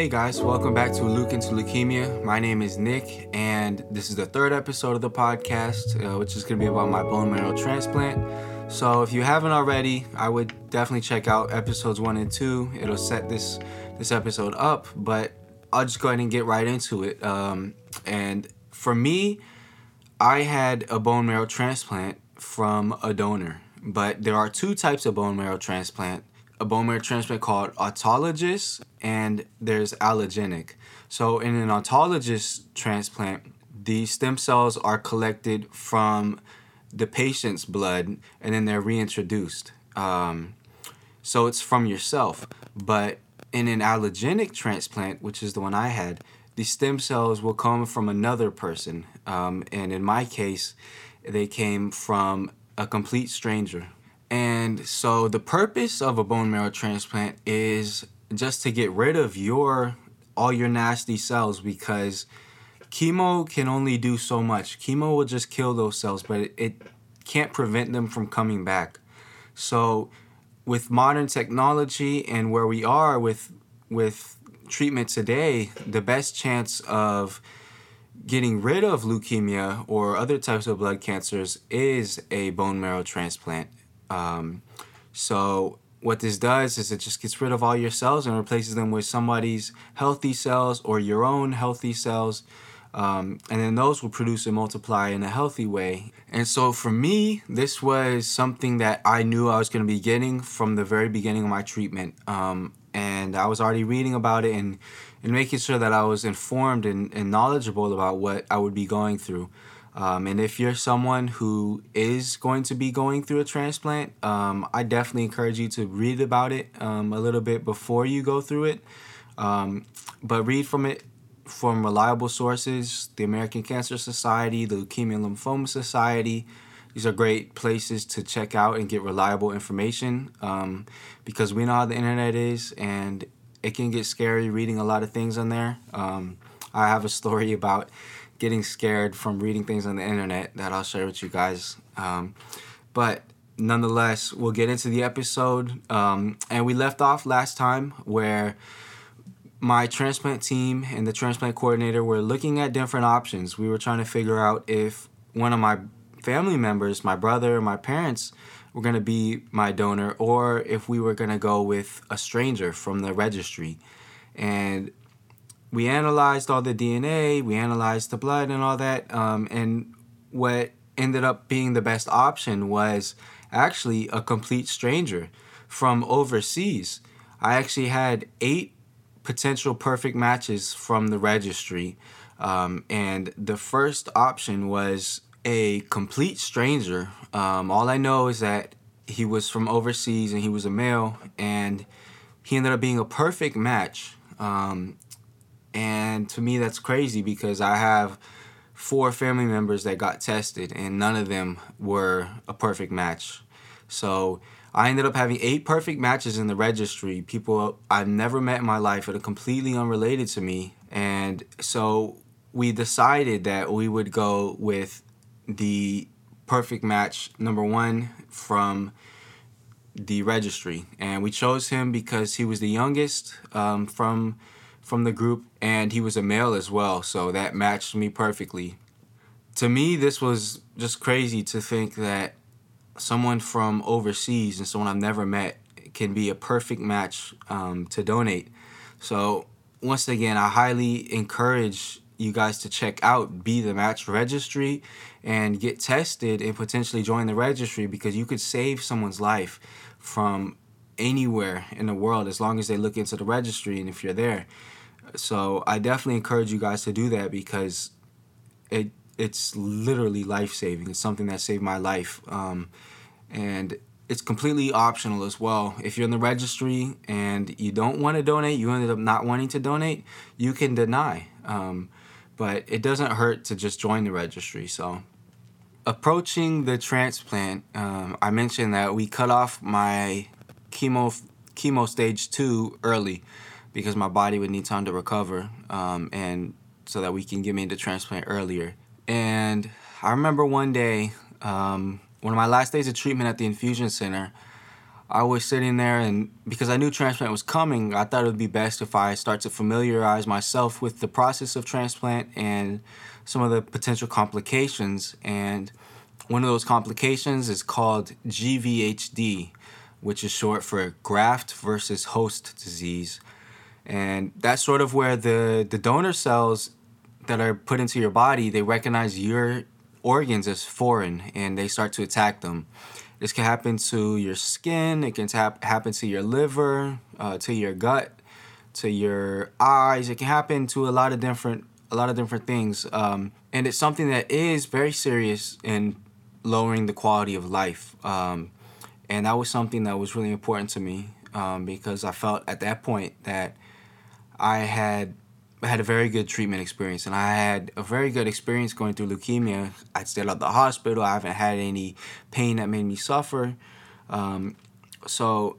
Hey guys, welcome back to Leuk into Leukemia. My name is Nick, and this is the third episode of the podcast, uh, which is going to be about my bone marrow transplant. So, if you haven't already, I would definitely check out episodes one and two. It'll set this this episode up, but I'll just go ahead and get right into it. Um, and for me, I had a bone marrow transplant from a donor, but there are two types of bone marrow transplant a bone marrow transplant called autologous and there's allogenic. So in an autologous transplant, the stem cells are collected from the patient's blood and then they're reintroduced. Um, so it's from yourself. But in an allogenic transplant, which is the one I had, the stem cells will come from another person. Um, and in my case, they came from a complete stranger. And so the purpose of a bone marrow transplant is just to get rid of your all your nasty cells because chemo can only do so much. Chemo will just kill those cells, but it, it can't prevent them from coming back. So with modern technology and where we are with with treatment today, the best chance of getting rid of leukemia or other types of blood cancers is a bone marrow transplant. Um, so what this does is it just gets rid of all your cells and replaces them with somebody's healthy cells or your own healthy cells. Um, and then those will produce and multiply in a healthy way. And so for me, this was something that I knew I was going to be getting from the very beginning of my treatment. Um, and I was already reading about it and, and making sure that I was informed and, and knowledgeable about what I would be going through. Um, and if you're someone who is going to be going through a transplant, um, I definitely encourage you to read about it um, a little bit before you go through it. Um, but read from it from reliable sources the American Cancer Society, the Leukemia and Lymphoma Society. These are great places to check out and get reliable information um, because we know how the internet is and it can get scary reading a lot of things on there. Um, I have a story about getting scared from reading things on the internet that I'll share with you guys. Um, but nonetheless, we'll get into the episode. Um, and we left off last time where my transplant team and the transplant coordinator were looking at different options. We were trying to figure out if one of my family members, my brother, my parents, were going to be my donor, or if we were going to go with a stranger from the registry. And we analyzed all the DNA, we analyzed the blood and all that, um, and what ended up being the best option was actually a complete stranger from overseas. I actually had eight potential perfect matches from the registry, um, and the first option was a complete stranger. Um, all I know is that he was from overseas and he was a male, and he ended up being a perfect match. Um, and to me, that's crazy because I have four family members that got tested, and none of them were a perfect match. So I ended up having eight perfect matches in the registry. People I've never met in my life that are completely unrelated to me. And so we decided that we would go with the perfect match number one from the registry. And we chose him because he was the youngest um, from from the group, and he was a male as well, so that matched me perfectly. To me, this was just crazy to think that someone from overseas and someone I've never met can be a perfect match um, to donate. So, once again, I highly encourage you guys to check out Be the Match Registry and get tested and potentially join the registry because you could save someone's life from anywhere in the world as long as they look into the registry and if you're there. So I definitely encourage you guys to do that because it it's literally life saving. It's something that saved my life, um, and it's completely optional as well. If you're in the registry and you don't want to donate, you ended up not wanting to donate, you can deny. Um, but it doesn't hurt to just join the registry. So, approaching the transplant, um, I mentioned that we cut off my chemo chemo stage two early because my body would need time to recover um, and so that we can get me into transplant earlier. And I remember one day, um, one of my last days of treatment at the infusion center, I was sitting there, and because I knew transplant was coming, I thought it would be best if I start to familiarize myself with the process of transplant and some of the potential complications. And one of those complications is called GVHD, which is short for graft versus host disease. And that's sort of where the, the donor cells that are put into your body, they recognize your organs as foreign and they start to attack them. This can happen to your skin, it can tap, happen to your liver, uh, to your gut, to your eyes. It can happen to a lot of different a lot of different things. Um, and it's something that is very serious in lowering the quality of life. Um, and that was something that was really important to me um, because I felt at that point that I had had a very good treatment experience and I had a very good experience going through leukemia. I stayed at the hospital. I haven't had any pain that made me suffer. Um, so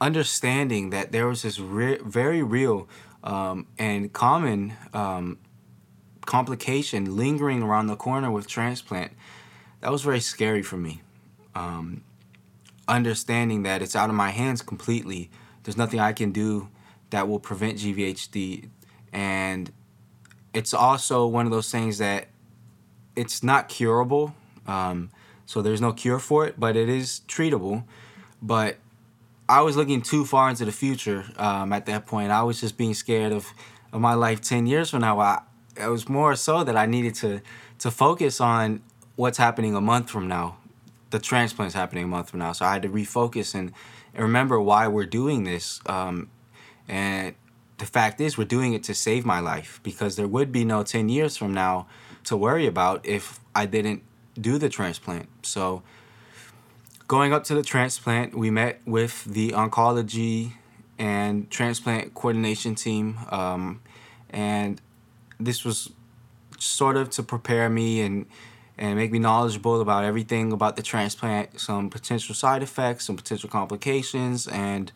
understanding that there was this re- very real um, and common um, complication lingering around the corner with transplant, that was very scary for me. Um, understanding that it's out of my hands completely. There's nothing I can do that will prevent GVHD. And it's also one of those things that it's not curable. Um, so there's no cure for it, but it is treatable. But I was looking too far into the future um, at that point. I was just being scared of, of my life 10 years from now. I, it was more so that I needed to, to focus on what's happening a month from now. The transplant's happening a month from now. So I had to refocus and, and remember why we're doing this. Um, and the fact is, we're doing it to save my life because there would be no 10 years from now to worry about if I didn't do the transplant. So, going up to the transplant, we met with the oncology and transplant coordination team. Um, and this was sort of to prepare me and and make me knowledgeable about everything about the transplant, some potential side effects, some potential complications, and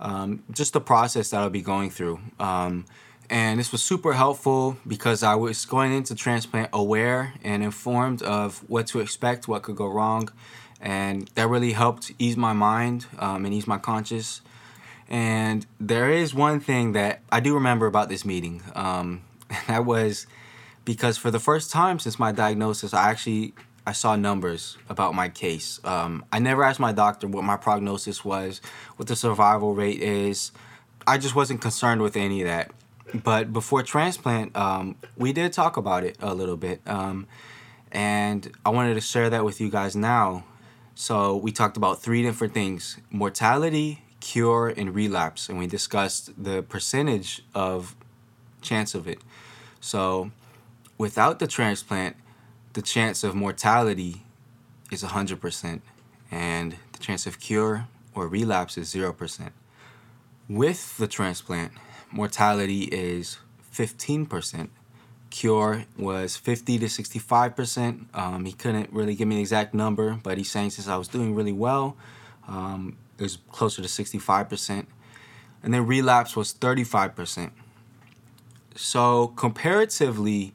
um, just the process that I'll be going through. Um, and this was super helpful because I was going into transplant aware and informed of what to expect, what could go wrong, and that really helped ease my mind um, and ease my conscience. And there is one thing that I do remember about this meeting. Um, that was because for the first time since my diagnosis, I actually I saw numbers about my case. Um, I never asked my doctor what my prognosis was, what the survival rate is. I just wasn't concerned with any of that. But before transplant, um, we did talk about it a little bit. Um, and I wanted to share that with you guys now. So we talked about three different things mortality, cure, and relapse. And we discussed the percentage of chance of it. So without the transplant, the chance of mortality is 100%, and the chance of cure or relapse is 0%. With the transplant, mortality is 15%. Cure was 50 to 65%. Um, he couldn't really give me an exact number, but he's saying since I was doing really well, um, it was closer to 65%. And then relapse was 35%. So comparatively,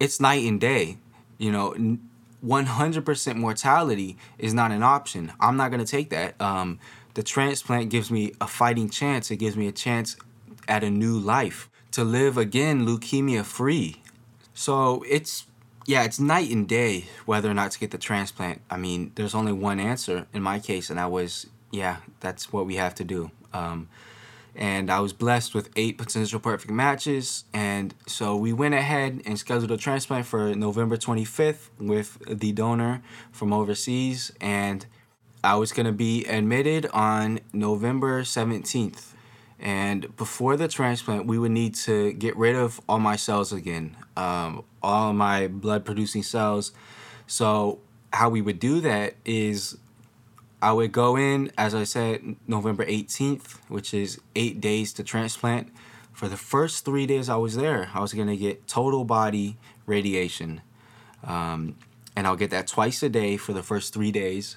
it's night and day. You know, 100% mortality is not an option. I'm not going to take that. Um, the transplant gives me a fighting chance. It gives me a chance at a new life to live again leukemia free. So it's yeah, it's night and day whether or not to get the transplant. I mean, there's only one answer in my case, and that was yeah, that's what we have to do. Um, and I was blessed with eight potential perfect matches. And so we went ahead and scheduled a transplant for November 25th with the donor from overseas. And I was going to be admitted on November 17th. And before the transplant, we would need to get rid of all my cells again, um, all my blood producing cells. So, how we would do that is I would go in, as I said, November 18th, which is eight days to transplant. For the first three days I was there, I was going to get total body radiation. Um, and I'll get that twice a day for the first three days.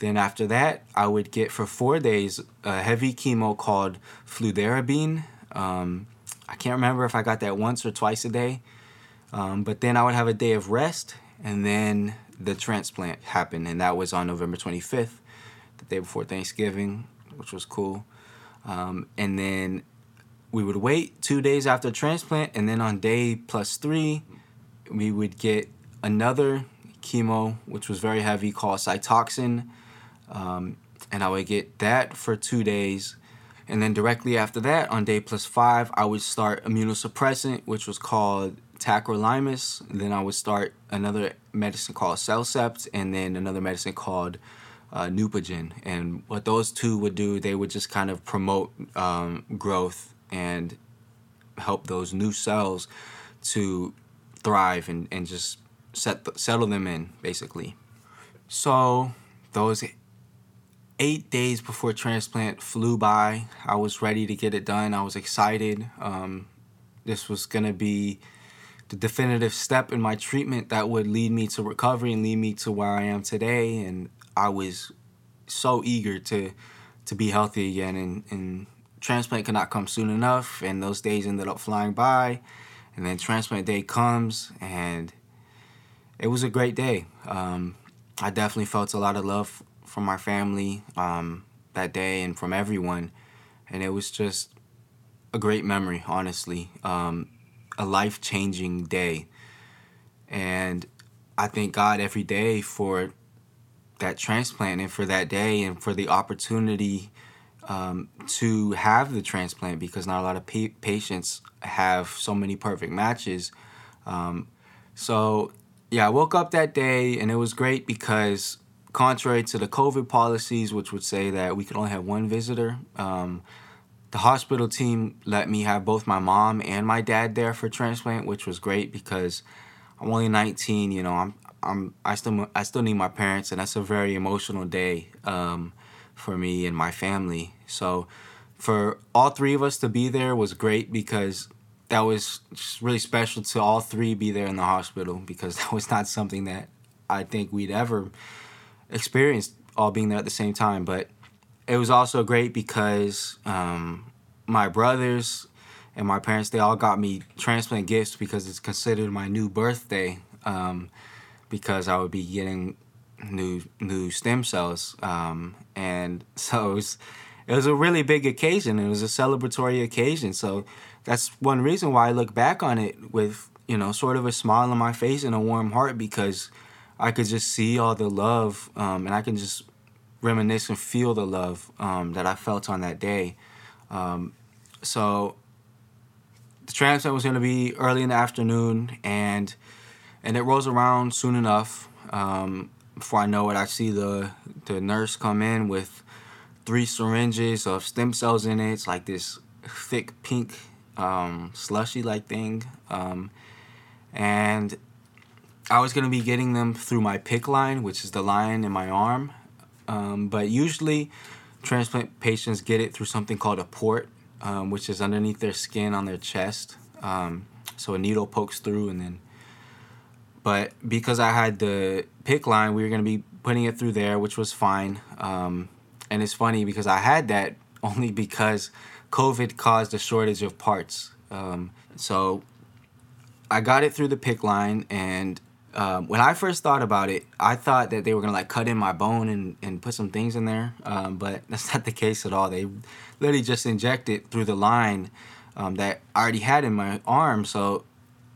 Then after that, I would get for four days a heavy chemo called fludarabine. Um, I can't remember if I got that once or twice a day. Um, but then I would have a day of rest, and then the transplant happened, and that was on November 25th. The day before Thanksgiving, which was cool. Um, and then we would wait two days after transplant, and then on day plus three, we would get another chemo, which was very heavy, called Cytoxan. Um, and I would get that for two days. And then directly after that, on day plus five, I would start immunosuppressant, which was called tacrolimus. Then I would start another medicine called CellCept, and then another medicine called uh. And what those two would do, they would just kind of promote um, growth and help those new cells to thrive and, and just set settle them in basically. So those eight days before transplant flew by. I was ready to get it done. I was excited. Um, this was gonna be the definitive step in my treatment that would lead me to recovery and lead me to where I am today. And I was so eager to to be healthy again. And, and transplant could not come soon enough. And those days ended up flying by. And then transplant day comes, and it was a great day. Um, I definitely felt a lot of love from my family um, that day and from everyone, and it was just a great memory. Honestly, um, a life changing day, and I thank God every day for that transplant and for that day and for the opportunity um, to have the transplant because not a lot of pa- patients have so many perfect matches. Um, so, yeah, I woke up that day and it was great because, contrary to the COVID policies, which would say that we could only have one visitor, um, the hospital team let me have both my mom and my dad there for transplant, which was great because I'm only 19. You know, I'm I'm I still I still need my parents, and that's a very emotional day um, for me and my family. So for all three of us to be there was great because that was really special to all three be there in the hospital because that was not something that I think we'd ever experienced all being there at the same time. But it was also great because um, my brothers and my parents they all got me transplant gifts because it's considered my new birthday. Um, because I would be getting new new stem cells, um, and so it was, it was a really big occasion. It was a celebratory occasion. So that's one reason why I look back on it with you know sort of a smile on my face and a warm heart because I could just see all the love, um, and I can just reminisce and feel the love um, that I felt on that day. Um, so the transplant was going to be early in the afternoon, and and it rolls around soon enough. Um, before I know it, I see the the nurse come in with three syringes of stem cells in it. It's like this thick pink um, slushy like thing, um, and I was gonna be getting them through my PICC line, which is the line in my arm. Um, but usually, transplant patients get it through something called a port, um, which is underneath their skin on their chest. Um, so a needle pokes through and then but because I had the PICC line, we were going to be putting it through there, which was fine. Um, and it's funny because I had that only because COVID caused a shortage of parts. Um, so I got it through the PICC line. And um, when I first thought about it, I thought that they were to like cut in my bone and, and put some things in there. Um, but that's not the case at all. They literally just inject it through the line um, that I already had in my arm. So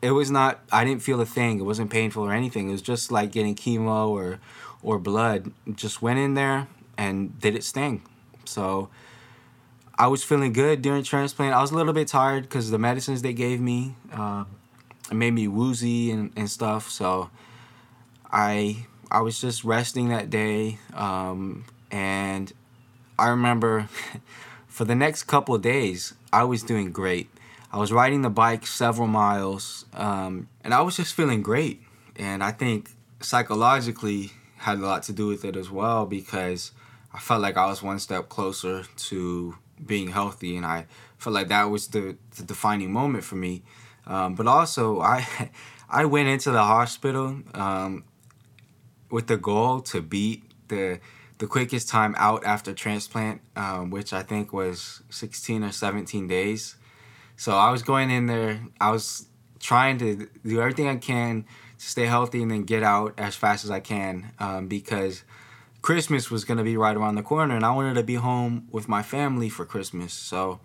it was not i didn't feel a thing. It wasn't painful or anything. It was just like getting chemo or or blood just went in there and did it sting so i was feeling good during transplant. I was a little bit tired because the medicines they gave me uh, made me woozy and, and stuff. So i i was just resting that day um, and i remember for the next couple of days i was doing great I was riding the bike several miles, um, and I was just feeling great. And I think psychologically had a lot to do with it as well because I felt like I was one step closer to being healthy, and I felt like that was the, the defining moment for me. Um, but also, I I went into the hospital um, with the goal to beat the the quickest time out after transplant, um, which I think was 16 or 17 days. So I was going in there. I was trying to do everything I can to stay healthy and then get out as fast as I can um, because Christmas was gonna be right around the corner, and I wanted to be home with my family for Christmas. So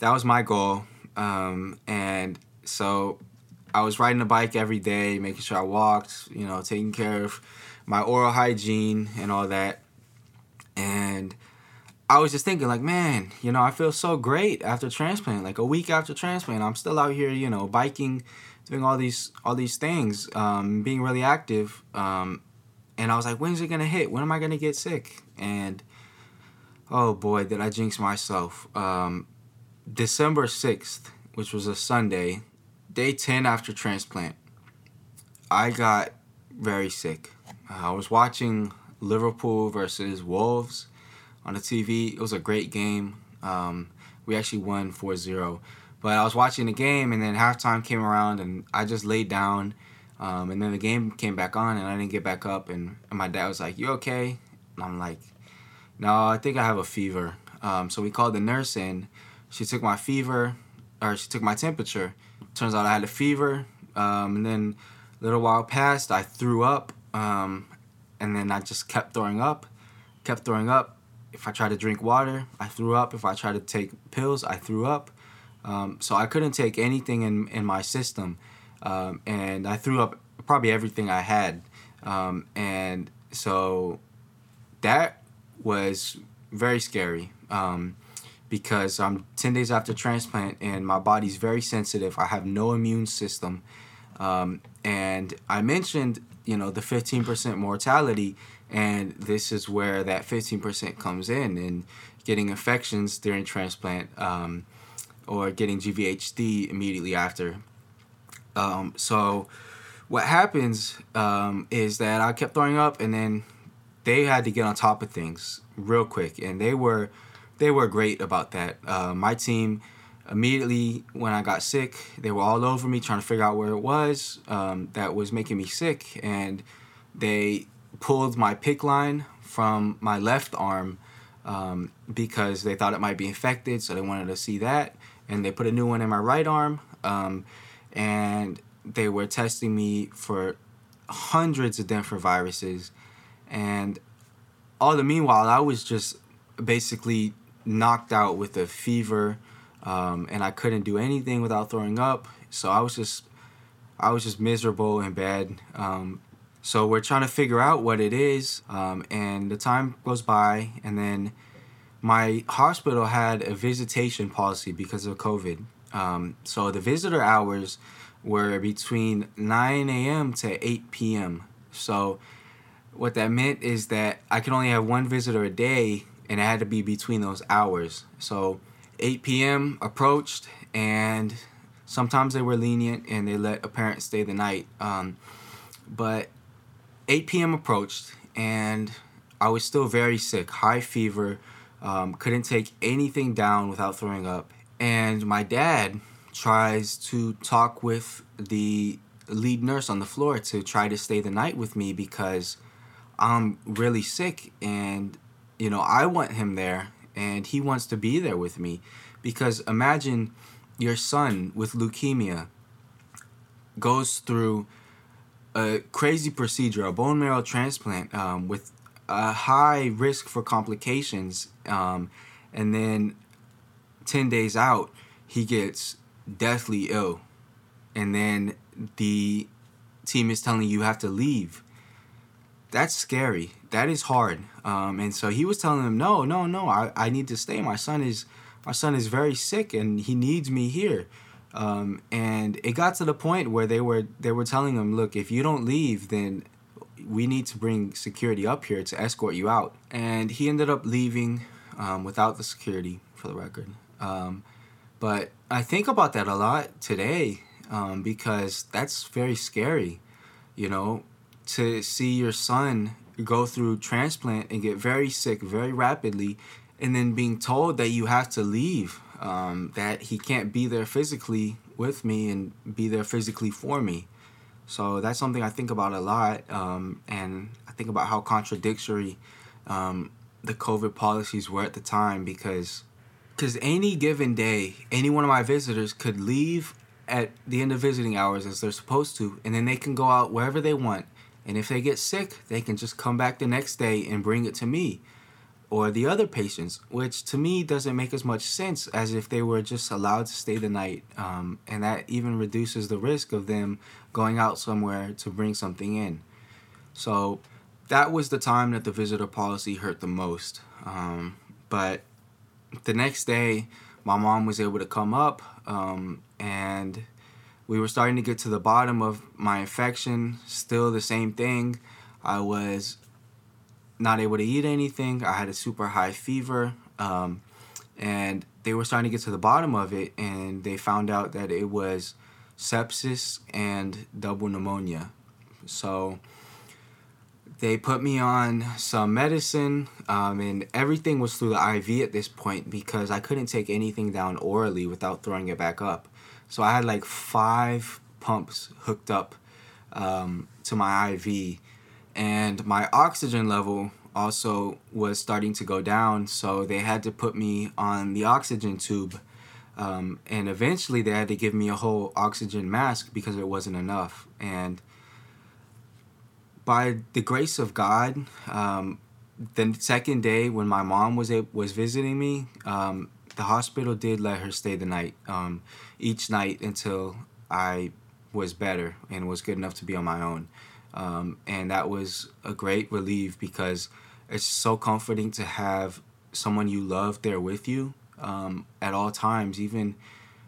that was my goal, um, and so I was riding a bike every day, making sure I walked, you know, taking care of my oral hygiene and all that. And I was just thinking, like, man, you know, I feel so great after transplant. Like a week after transplant, I'm still out here, you know, biking, doing all these all these things, um, being really active. Um, and I was like, when's it gonna hit? When am I gonna get sick? And oh boy, did I jinx myself. Um, December sixth, which was a Sunday, day ten after transplant, I got very sick. I was watching Liverpool versus Wolves on the TV. It was a great game. Um, we actually won 4 0. But I was watching the game, and then halftime came around, and I just laid down. Um, and then the game came back on, and I didn't get back up. And, and my dad was like, You okay? And I'm like, No, I think I have a fever. Um, so we called the nurse in. She took my fever, or she took my temperature. Turns out I had a fever. Um, and then a little while passed, I threw up. Um, and then I just kept throwing up, kept throwing up. If I tried to drink water, I threw up. If I tried to take pills, I threw up. Um, so I couldn't take anything in, in my system. Um, and I threw up probably everything I had. Um, and so that was very scary um, because I'm 10 days after transplant and my body's very sensitive. I have no immune system. Um, and I mentioned you know the 15% mortality and this is where that 15% comes in and getting infections during transplant um, or getting GVHD immediately after. Um, so what happens um, is that I kept throwing up and then they had to get on top of things real quick and they were they were great about that. Uh, my team immediately when I got sick, they were all over me trying to figure out where it was um, that was making me sick, and they pulled my PICC line from my left arm um, because they thought it might be infected, so they wanted to see that, and they put a new one in my right arm, um, and they were testing me for hundreds of different viruses, and all the meanwhile I was just basically knocked out with a fever um, and I couldn't do anything without throwing up. So I was just, I was just miserable and bad. Um, so we're trying to figure out what it is, um, and the time goes by, and then my hospital had a visitation policy because of COVID. Um, so the visitor hours were between 9 a.m. to 8 p.m. So what that meant is that I could only have one visitor a day, and it had to be between those hours. So 8 p.m. approached, and sometimes they were lenient and they let a parent stay the night. Um, but 8 p.m. approached, and I was still very sick, high fever, um, couldn't take anything down without throwing up. And my dad tries to talk with the lead nurse on the floor to try to stay the night with me because I'm really sick and you know I want him there and he wants to be there with me because imagine your son with leukemia goes through a crazy procedure, a bone marrow transplant um, with a high risk for complications, um, and then 10 days out, he gets deathly ill. And then the team is telling you you have to leave that's scary. That is hard. Um, and so he was telling him, no, no, no, I, I need to stay. My son is my son is very sick and he needs me here. Um, and it got to the point where they were they were telling him, look, if you don't leave, then we need to bring security up here to escort you out. And he ended up leaving um, without the security, for the record. Um, but I think about that a lot today um, because that's very scary. You know, to see your son go through transplant and get very sick very rapidly and then being told that you have to leave um, that he can't be there physically with me and be there physically for me. So that's something i think about a lot um, and i think about how contradictory um, the covid policies were at the time because because any given day any one of my visitors could leave at the end of visiting hours as they're supposed to and then they can go out wherever they want. And if they get sick, they can just come back the next day and bring it to me or the other patients, which to me doesn't make as much sense as if they were just allowed to stay the night. Um, and that even reduces the risk of them going out somewhere to bring something in. So that was the time that the visitor policy hurt the most. Um, but the next day, my mom was able to come up um, and we were starting to get to the bottom of my infection. Still the same thing. I was not able to eat anything. I had a super high fever. Um, and they were starting to get to the bottom of it, and they found out that it was sepsis and double pneumonia. So they put me on some medicine, um, and everything was through the IV at this point because I couldn't take anything down orally without throwing it back up. So I had like five pumps hooked up um, to my IV, and my oxygen level also was starting to go down. So they had to put me on the oxygen tube. Um, and eventually they had to give me a whole oxygen mask because it wasn't enough. And by the grace of God, um, the second day when my mom was was visiting me, um, the hospital did let her stay the night, um, each night until I was better and was good enough to be on my own. Um, and that was a great relief because it's so comforting to have someone you love there with you um, at all times, even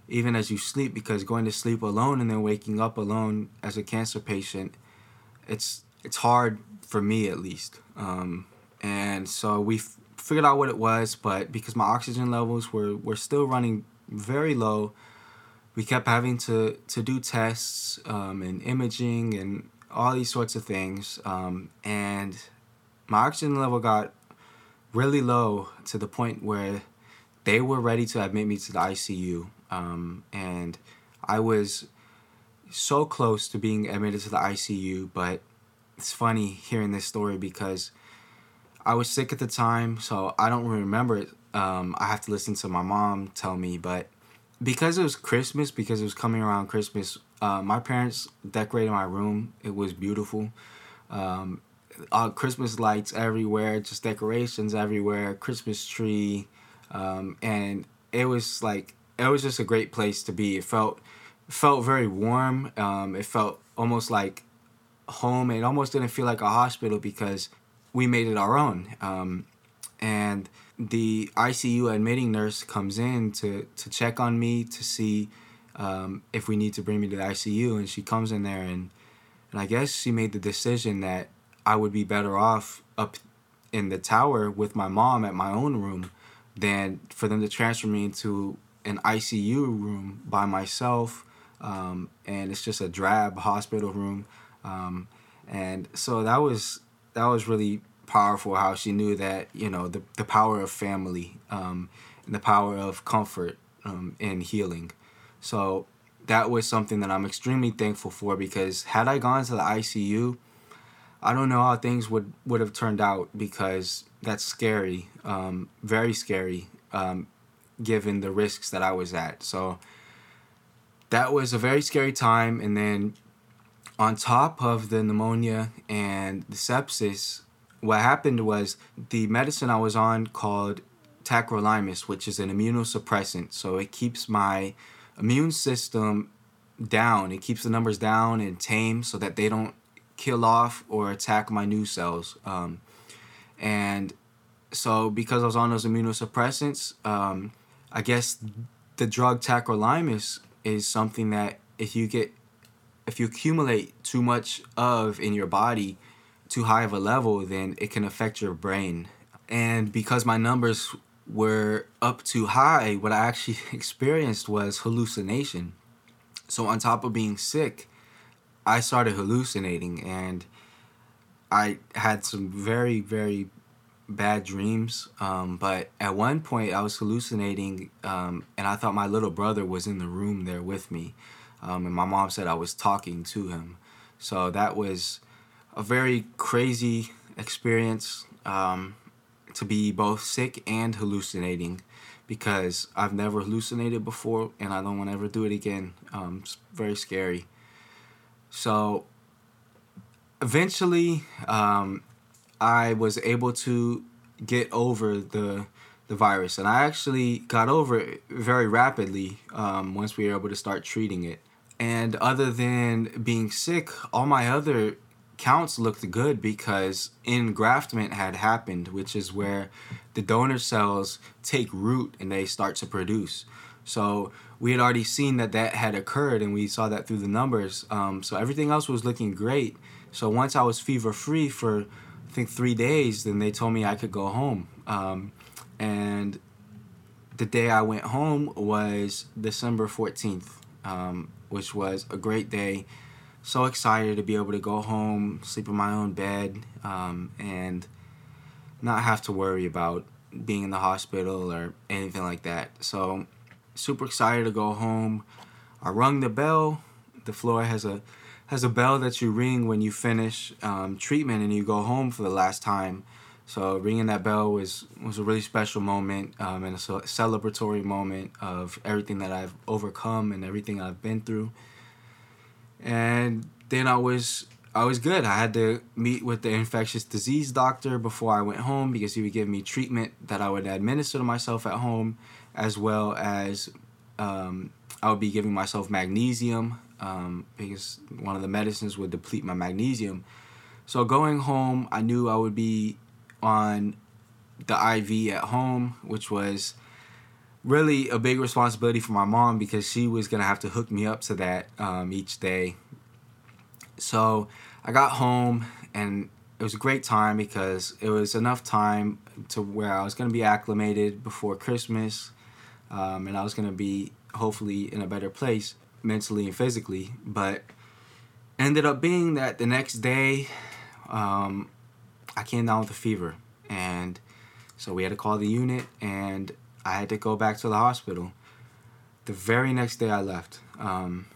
even as you sleep. Because going to sleep alone and then waking up alone as a cancer patient, it's it's hard for me at least. Um, and so we f- figured out what it was, but because my oxygen levels were were still running very low, we kept having to to do tests um, and imaging and all these sorts of things. Um, and my oxygen level got really low to the point where they were ready to admit me to the ICU. Um, and I was so close to being admitted to the ICU, but it's funny hearing this story because I was sick at the time, so I don't remember it. Um, I have to listen to my mom tell me, but because it was Christmas, because it was coming around Christmas, uh, my parents decorated my room. It was beautiful. Um, uh, Christmas lights everywhere, just decorations everywhere, Christmas tree, um, and it was like it was just a great place to be. It felt felt very warm. Um, it felt almost like home. It almost didn't feel like a hospital because we made it our own. Um, and the ICU admitting nurse comes in to to check on me to see um, if we need to bring me to the ICU, and she comes in there and and I guess she made the decision that I would be better off up in the tower with my mom at my own room than for them to transfer me into an ICU room by myself. Um, and it's just a drab hospital room. Um, and so that was that was really powerful how she knew that you know the, the power of family um, and the power of comfort um, and healing so that was something that i'm extremely thankful for because had i gone to the icu i don't know how things would would have turned out because that's scary um, very scary um, given the risks that i was at so that was a very scary time and then on top of the pneumonia and the sepsis what happened was the medicine I was on called tacrolimus, which is an immunosuppressant. So it keeps my immune system down. It keeps the numbers down and tame so that they don't kill off or attack my new cells. Um, and so because I was on those immunosuppressants, um, I guess the drug tacrolimus is something that if you get if you accumulate too much of in your body, too high of a level, then it can affect your brain. And because my numbers were up too high, what I actually experienced was hallucination. So, on top of being sick, I started hallucinating and I had some very, very bad dreams. Um, but at one point, I was hallucinating um, and I thought my little brother was in the room there with me. Um, and my mom said I was talking to him. So, that was a very crazy experience um, to be both sick and hallucinating because I've never hallucinated before and I don't want to ever do it again. Um, it's very scary. So eventually, um, I was able to get over the the virus, and I actually got over it very rapidly um, once we were able to start treating it. And other than being sick, all my other counts looked good because engraftment had happened, which is where the donor cells take root and they start to produce. So we had already seen that that had occurred, and we saw that through the numbers. Um, so everything else was looking great. So once I was fever free for I think three days, then they told me I could go home. Um, and the day I went home was December 14th, um, which was a great day. So excited to be able to go home, sleep in my own bed, um, and not have to worry about being in the hospital or anything like that. So, super excited to go home. I rung the bell. The floor has a has a bell that you ring when you finish um, treatment and you go home for the last time. So ringing that bell was was a really special moment um, and a celebratory moment of everything that I've overcome and everything I've been through. And then I was I was good. I had to meet with the infectious disease doctor before I went home because he would give me treatment that I would administer to myself at home, as well as um, I would be giving myself magnesium um, because one of the medicines would deplete my magnesium. So going home, I knew I would be on the IV at home, which was really a big responsibility for my mom because she was gonna have to hook me up to that um, each day. So I got home and it was a great time because it was enough time to where I was gonna be acclimated before Christmas, um, and I was gonna be hopefully in a better place mentally and physically. But ended up being that the next day um, I came down with a fever, and so we had to call the unit, and I had to go back to the hospital. The very next day I left. Um,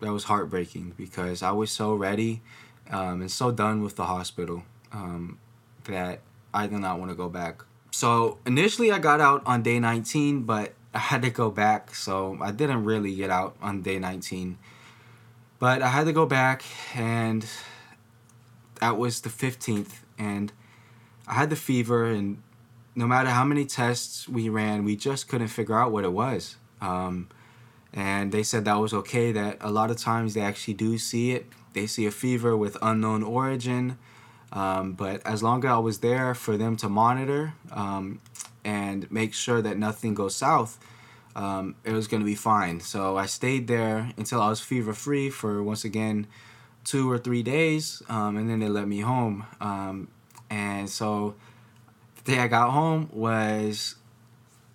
that was heartbreaking because I was so ready um, and so done with the hospital um, that I did not want to go back. So initially I got out on day 19, but I had to go back, so I didn't really get out on day 19. But I had to go back, and that was the 15th and I had the fever, and no matter how many tests we ran, we just couldn't figure out what it was. Um, and they said that was okay, that a lot of times they actually do see it. They see a fever with unknown origin. Um, but as long as I was there for them to monitor um, and make sure that nothing goes south, um, it was going to be fine. So I stayed there until I was fever free for once again two or three days, um, and then they let me home. Um, and so day I got home was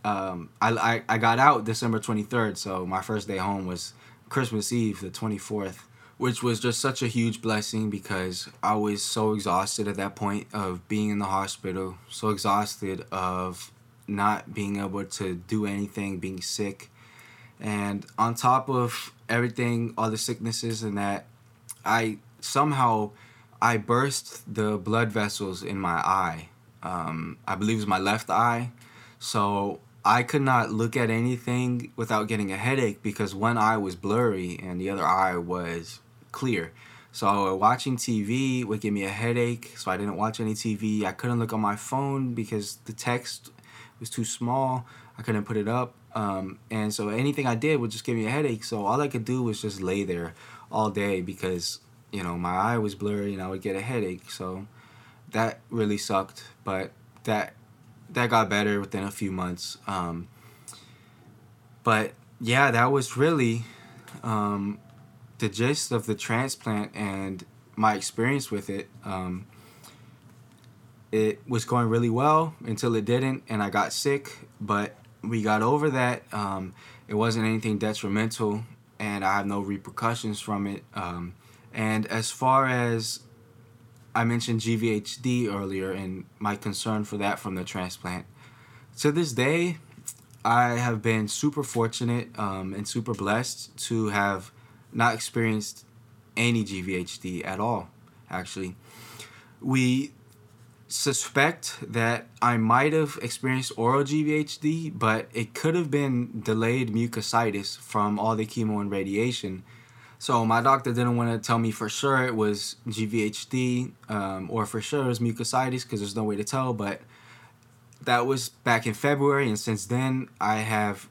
um, I, I, I got out December 23rd, so my first day home was Christmas Eve, the 24th, which was just such a huge blessing because I was so exhausted at that point of being in the hospital, so exhausted of not being able to do anything, being sick. And on top of everything, all the sicknesses and that, I somehow I burst the blood vessels in my eye. Um, I believe it was my left eye. So I could not look at anything without getting a headache because one eye was blurry and the other eye was clear. So watching TV would give me a headache, so I didn't watch any TV. I couldn't look on my phone because the text was too small. I couldn't put it up. Um, and so anything I did would just give me a headache. So all I could do was just lay there all day because you know my eye was blurry and I would get a headache. So that really sucked, but that that got better within a few months. Um, but yeah, that was really um, the gist of the transplant and my experience with it. Um, it was going really well until it didn't, and I got sick. But we got over that. Um, it wasn't anything detrimental and I have no repercussions from it. Um, and as far as I mentioned GVHD earlier and my concern for that from the transplant, to this day, I have been super fortunate um, and super blessed to have not experienced any GVHD at all, actually. We suspect that I might have experienced oral GVHD, but it could have been delayed mucositis from all the chemo and radiation So my doctor didn't want to tell me for sure it was GVHD um, or for sure it was mucositis because there's no way to tell. But that was back in February, and since then I have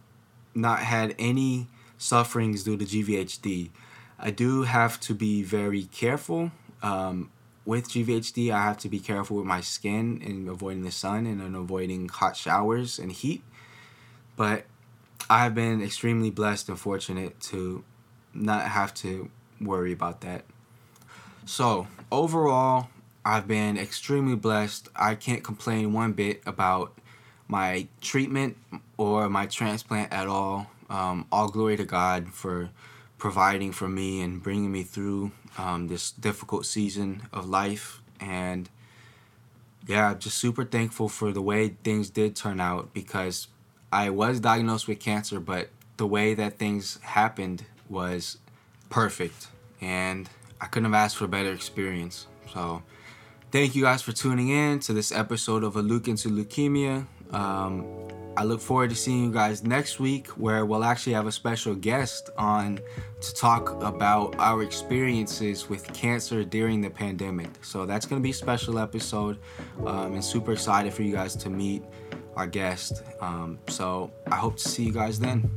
not had any sufferings due to GVHD. I do have to be very careful. Um, with GVHD, I have to be careful with my skin and avoiding the sun and, and avoiding hot showers and heat. But I have been extremely blessed and fortunate to not have to worry about that. So, overall, I've been extremely blessed. I can't complain one bit about my treatment or my transplant at all. Um, all glory to God for providing for me and bringing me through um, this difficult season of life. And yeah, just super thankful for the way things did turn out because I was diagnosed with cancer, but the way that things happened was perfect. And I couldn't have asked for a better experience. So, thank you guys for tuning in to this episode of A Leuk into Leukemia. Um, I look forward to seeing you guys next week, where we'll actually have a special guest on to talk about our experiences with cancer during the pandemic. So that's going to be a special episode, um, and super excited for you guys to meet our guest. Um, so I hope to see you guys then.